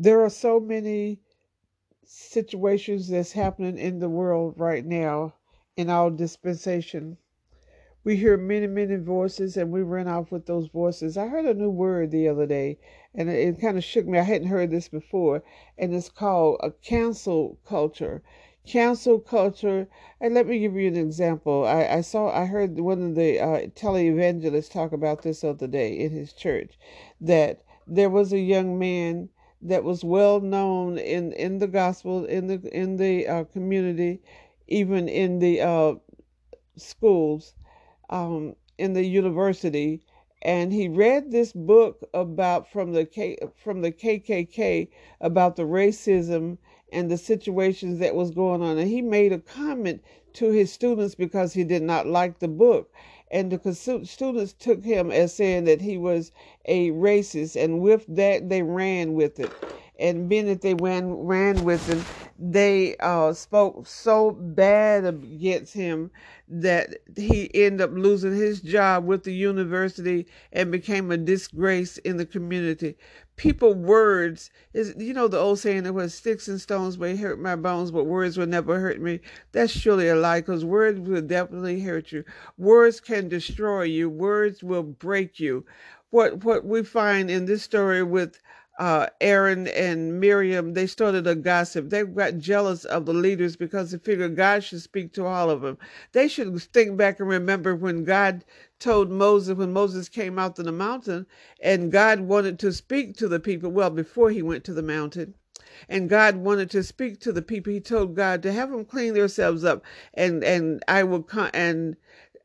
There are so many situations that's happening in the world right now in our dispensation. We hear many, many voices and we run off with those voices. I heard a new word the other day and it, it kind of shook me. I hadn't heard this before, and it's called a cancel culture. Cancel culture, and let me give you an example. I, I saw, I heard one of the uh, televangelists talk about this the other day in his church that there was a young man that was well known in in the gospel in the in the uh, community even in the uh, schools um, in the university. And he read this book about from the K, from the KKK about the racism and the situations that was going on. And he made a comment to his students because he did not like the book. And the students took him as saying that he was a racist and with that they ran with it and being that they ran ran with him they uh, spoke so bad against him that he ended up losing his job with the university and became a disgrace in the community. People words is you know the old saying that was sticks and stones may hurt my bones, but words will never hurt me. That's surely a lie because words will definitely hurt you. Words can destroy you. Words will break you. What what we find in this story with uh, Aaron and Miriam, they started a gossip. They got jealous of the leaders because they figured God should speak to all of them. They should think back and remember when God told Moses, when Moses came out to the mountain, and God wanted to speak to the people. Well, before he went to the mountain, and God wanted to speak to the people. He told God to have them clean themselves up, and and I will come and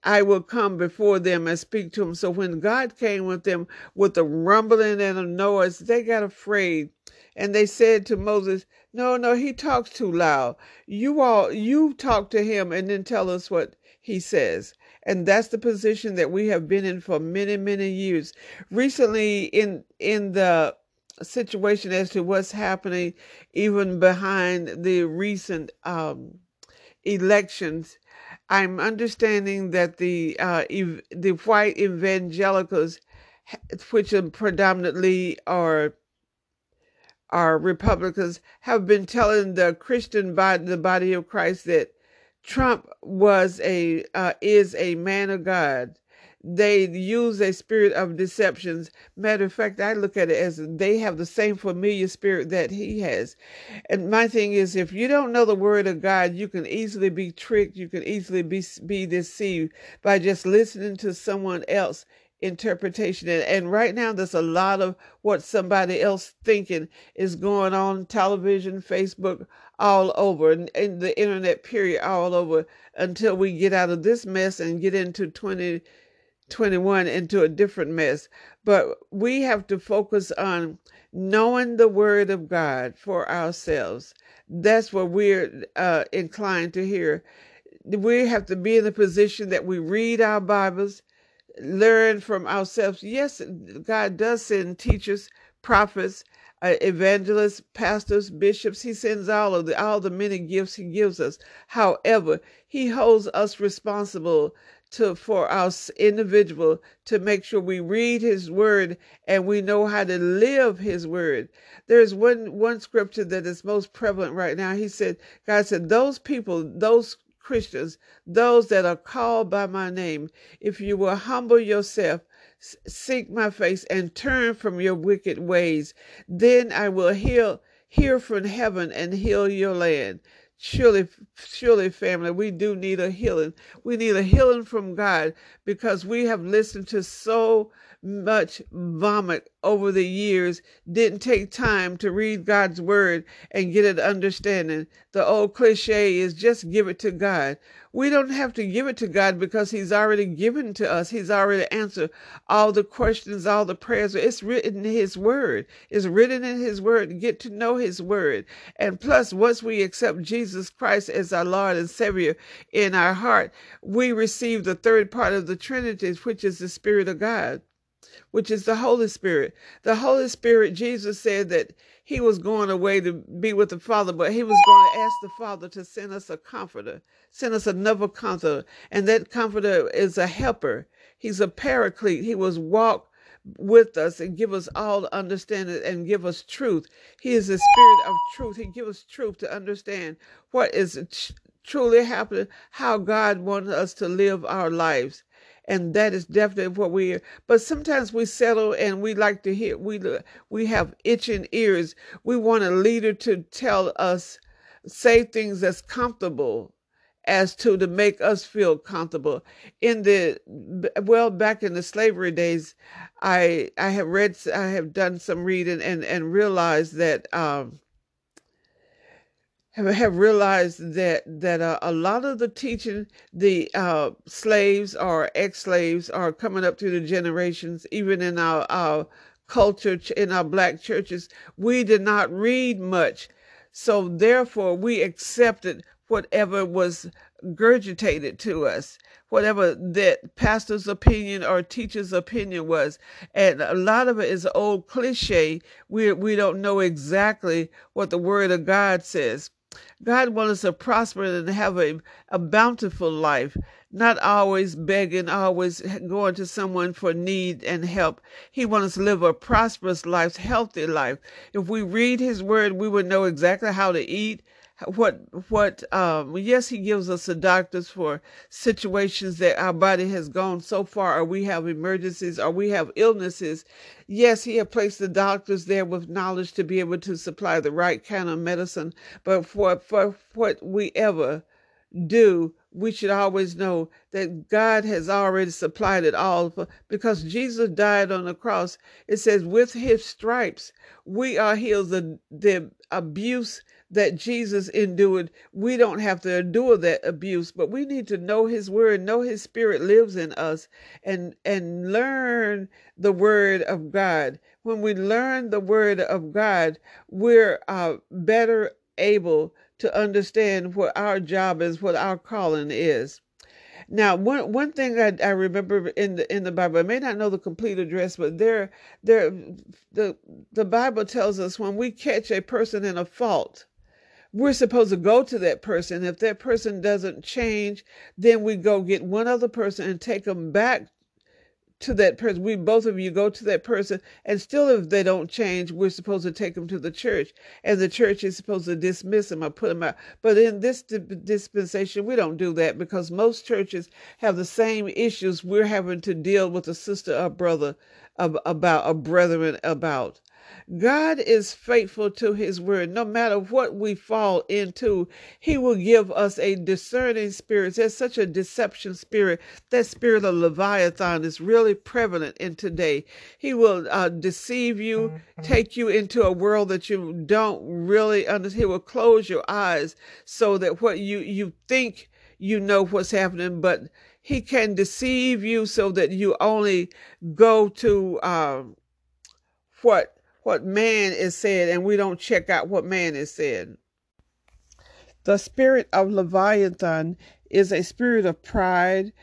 I will come before them and speak to them. So when God came with them with a rumbling and a noise, they got afraid. And they said to Moses, No, no, he talks too loud. You all, you talk to him and then tell us what he says. And that's the position that we have been in for many, many years. Recently, in in the situation as to what's happening, even behind the recent um, elections, I'm understanding that the uh, ev- the white evangelicals, which predominantly are are Republicans, have been telling the Christian body, the body of Christ, that Trump was a uh, is a man of God they use a spirit of deceptions. Matter of fact, I look at it as they have the same familiar spirit that he has. And my thing is, if you don't know the word of God, you can easily be tricked. You can easily be be deceived by just listening to someone else interpretation and, and right now there's a lot of what somebody else thinking is going on television facebook all over and, and the internet period all over until we get out of this mess and get into 20 21 into a different mess. But we have to focus on knowing the Word of God for ourselves. That's what we're uh, inclined to hear. We have to be in the position that we read our Bibles, learn from ourselves. Yes, God does send teachers, prophets, uh, evangelists, pastors, bishops. He sends all of the all the many gifts he gives us. However, he holds us responsible to for us individual to make sure we read his word and we know how to live his word. There's one one scripture that is most prevalent right now. He said god said those people those christians those that are called by my name if you will humble yourself seek my face and turn from your wicked ways then i will heal hear from heaven and heal your land Surely, surely, family, we do need a healing. We need a healing from God because we have listened to so much vomit over the years, didn't take time to read God's word and get an understanding. The old cliche is just give it to God. We don't have to give it to God because He's already given to us. He's already answered all the questions, all the prayers. It's written in His Word. It's written in His Word. Get to know His Word. And plus, once we accept Jesus Christ as our Lord and Savior in our heart, we receive the third part of the Trinity, which is the Spirit of God which is the Holy Spirit. The Holy Spirit, Jesus said that he was going away to be with the Father, but he was going to ask the Father to send us a comforter, send us another comforter. And that comforter is a helper. He's a paraclete. He was walk with us and give us all understanding and give us truth. He is the spirit of truth. He gives us truth to understand what is truly happening, how God wants us to live our lives. And that is definitely what we. But sometimes we settle and we like to hear, we, we have itching ears. We want a leader to tell us, say things that's comfortable as to to make us feel comfortable in the well back in the slavery days i i have read i have done some reading and and realized that um have, have realized that that uh, a lot of the teaching the uh, slaves or ex-slaves are coming up through the generations even in our, our culture in our black churches we did not read much so therefore we accepted whatever was gurgitated to us whatever that pastor's opinion or teacher's opinion was. And a lot of it is old cliche. We, we don't know exactly what the word of God says. God wants us to prosper and have a, a bountiful life, not always begging, always going to someone for need and help. He wants us to live a prosperous life, a healthy life. If we read His Word, we would know exactly how to eat, what what um yes he gives us the doctors for situations that our body has gone so far. Or we have emergencies? Or we have illnesses? Yes he has placed the doctors there with knowledge to be able to supply the right kind of medicine. But for for what we ever do we should always know that God has already supplied it all for, because Jesus died on the cross. It says, with his stripes, we are healed. The, the abuse that Jesus endured, we don't have to endure that abuse, but we need to know his word, know his spirit lives in us and and learn the word of God. When we learn the word of God, we're uh, better able to understand what our job is, what our calling is. Now, one one thing I, I remember in the in the Bible, I may not know the complete address, but there there the the Bible tells us when we catch a person in a fault, we're supposed to go to that person. If that person doesn't change, then we go get one other person and take them back to that person. We both of you go to that person, and still, if they don't change, we're supposed to take them to the church, and the church is supposed to dismiss them or put them out. But in this dispensation, we don't do that because most churches have the same issues we're having to deal with a sister or brother about, a brethren about. God is faithful to his word. No matter what we fall into, he will give us a discerning spirit. There's such a deception spirit. That spirit of Leviathan is really prevalent in today. He will uh, deceive you, mm-hmm. take you into a world that you don't really understand. He will close your eyes so that what you, you think you know what's happening, but he can deceive you so that you only go to um, what what man is said and we don't check out what man is said. The spirit of Leviathan is a spirit of pride,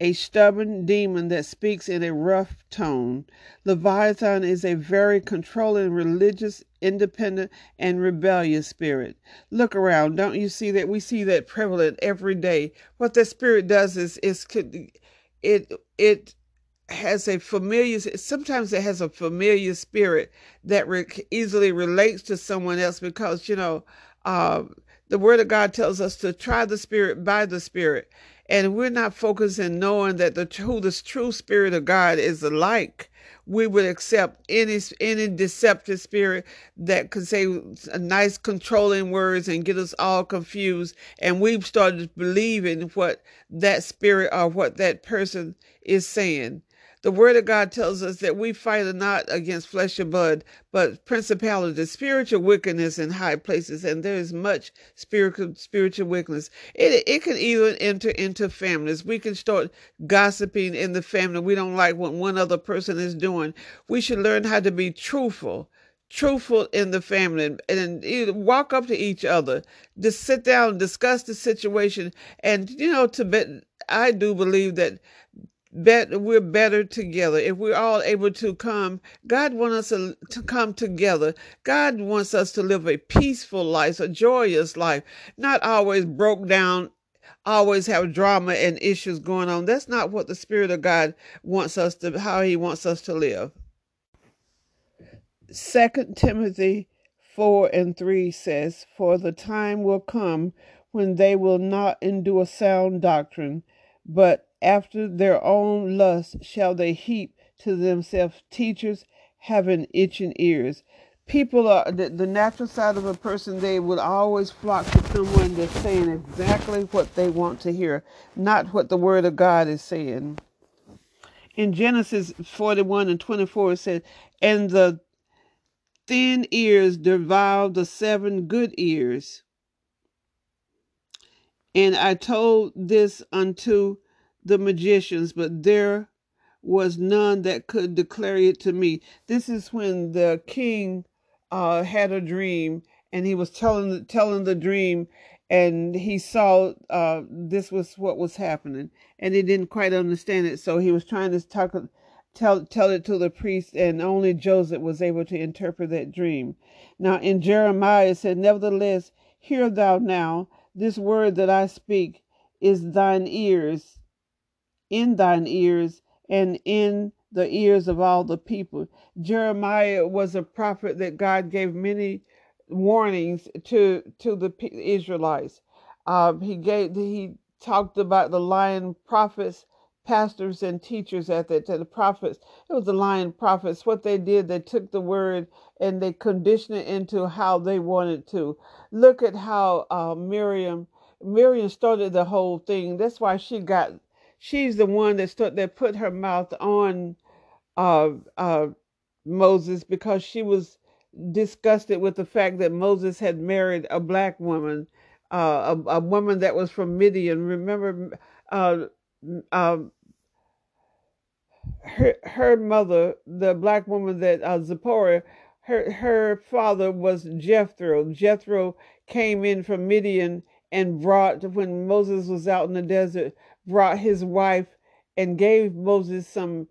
a stubborn demon that speaks in a rough tone. Leviathan is a very controlling, religious, independent, and rebellious spirit. Look around. Don't you see that? We see that prevalent every day. What the spirit does is, is it, it, has a familiar sometimes it has a familiar spirit that re- easily relates to someone else because you know uh, the word of god tells us to try the spirit by the spirit. And we're not focused in knowing that the who the true spirit of god is alike we would accept any any deceptive spirit that could say nice controlling words and get us all confused. And we've started believing what that spirit or what that person is saying the word of God tells us that we fight not against flesh and blood, but principalities, spiritual wickedness in high places, and there is much spiritual spiritual wickedness. It it can even enter into families. We can start gossiping in the family. We don't like what one other person is doing. We should learn how to be truthful truthful in the family and, and walk up to each other just sit down discuss the situation and you know to be, i do believe that bet we're better together if we're all able to come god wants us to, to come together god wants us to live a peaceful life a joyous life not always broke down always have drama and issues going on. That's not what the Spirit of God wants us to, how He wants us to live. Second Timothy 4 and 3 says, For the time will come when they will not endure sound doctrine, but after their own lust shall they heap to themselves teachers having itching ears. People are the, the natural side of a person, they would always flock to someone that's saying exactly what they want to hear, not what the word of God is saying. In Genesis 41 and 24, it said, And the thin ears devour the seven good ears. And I told this unto the magicians, but there was none that could declare it to me. This is when the king uh, had a dream, and he was telling telling the dream, and he saw uh, this was what was happening, and he didn't quite understand it. So he was trying to talk, tell tell it to the priest, and only Joseph was able to interpret that dream. Now in Jeremiah it said, "Nevertheless, hear thou now this word that I speak is thine ears, in thine ears." and in the ears of all the people. Jeremiah was a prophet that God gave many warnings to to the Israelites. Um, he gave he talked about the lying prophets, pastors, and teachers at that the prophets. It was the lying prophets. What they did, they took the word and they conditioned it into how they wanted to. Look at how uh, Miriam Miriam started the whole thing. That's why she got she's the one that stood that put her mouth on uh, uh, Moses because she was disgusted with the fact that Moses had married a black woman, uh, a, a, woman that was from Midian. Remember, uh, um, her her mother, the black woman that uh, Zipporah, her her father was Jethro. Jethro came in from Midian and brought when Moses was out in the desert brought his wife and gave Moses some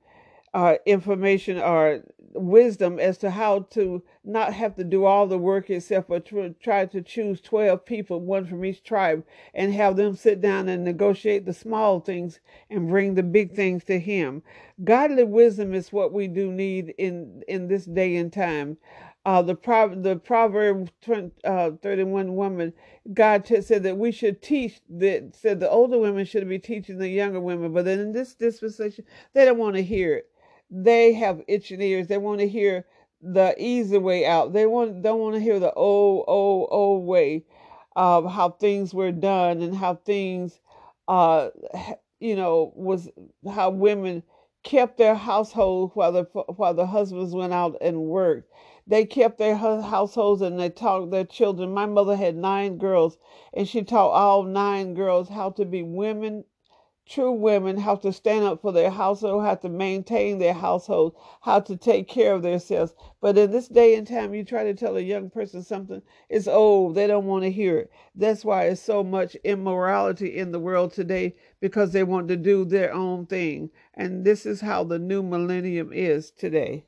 uh, information or wisdom as to how to not have to do all the work itself, but try to choose 12 people, one from each tribe, and have them sit down and negotiate the small things and bring the big things to him. Godly wisdom is what we do need in, in this day and time. Uh, the Prov- the Proverb 20, uh, 31 woman, God t- said that we should teach, that said the older women should be teaching the younger women, but then in this dispensation, they don't want to hear it. They have itching ears. They want to hear the easy way out. They want don't want to hear the old, old, old way of how things were done and how things, uh, you know, was how women kept their household while the while the husbands went out and worked they kept their households and they taught their children. My mother had nine girls, and she taught all nine girls how to be women, true women, how to stand up for their household, how to maintain their household, how to take care of themselves. But in this day and time, you try to tell a young person something, it's old. They don't want to hear it. That's why it's so much immorality in the world today because they want to do their own thing. And this is how the new millennium is today.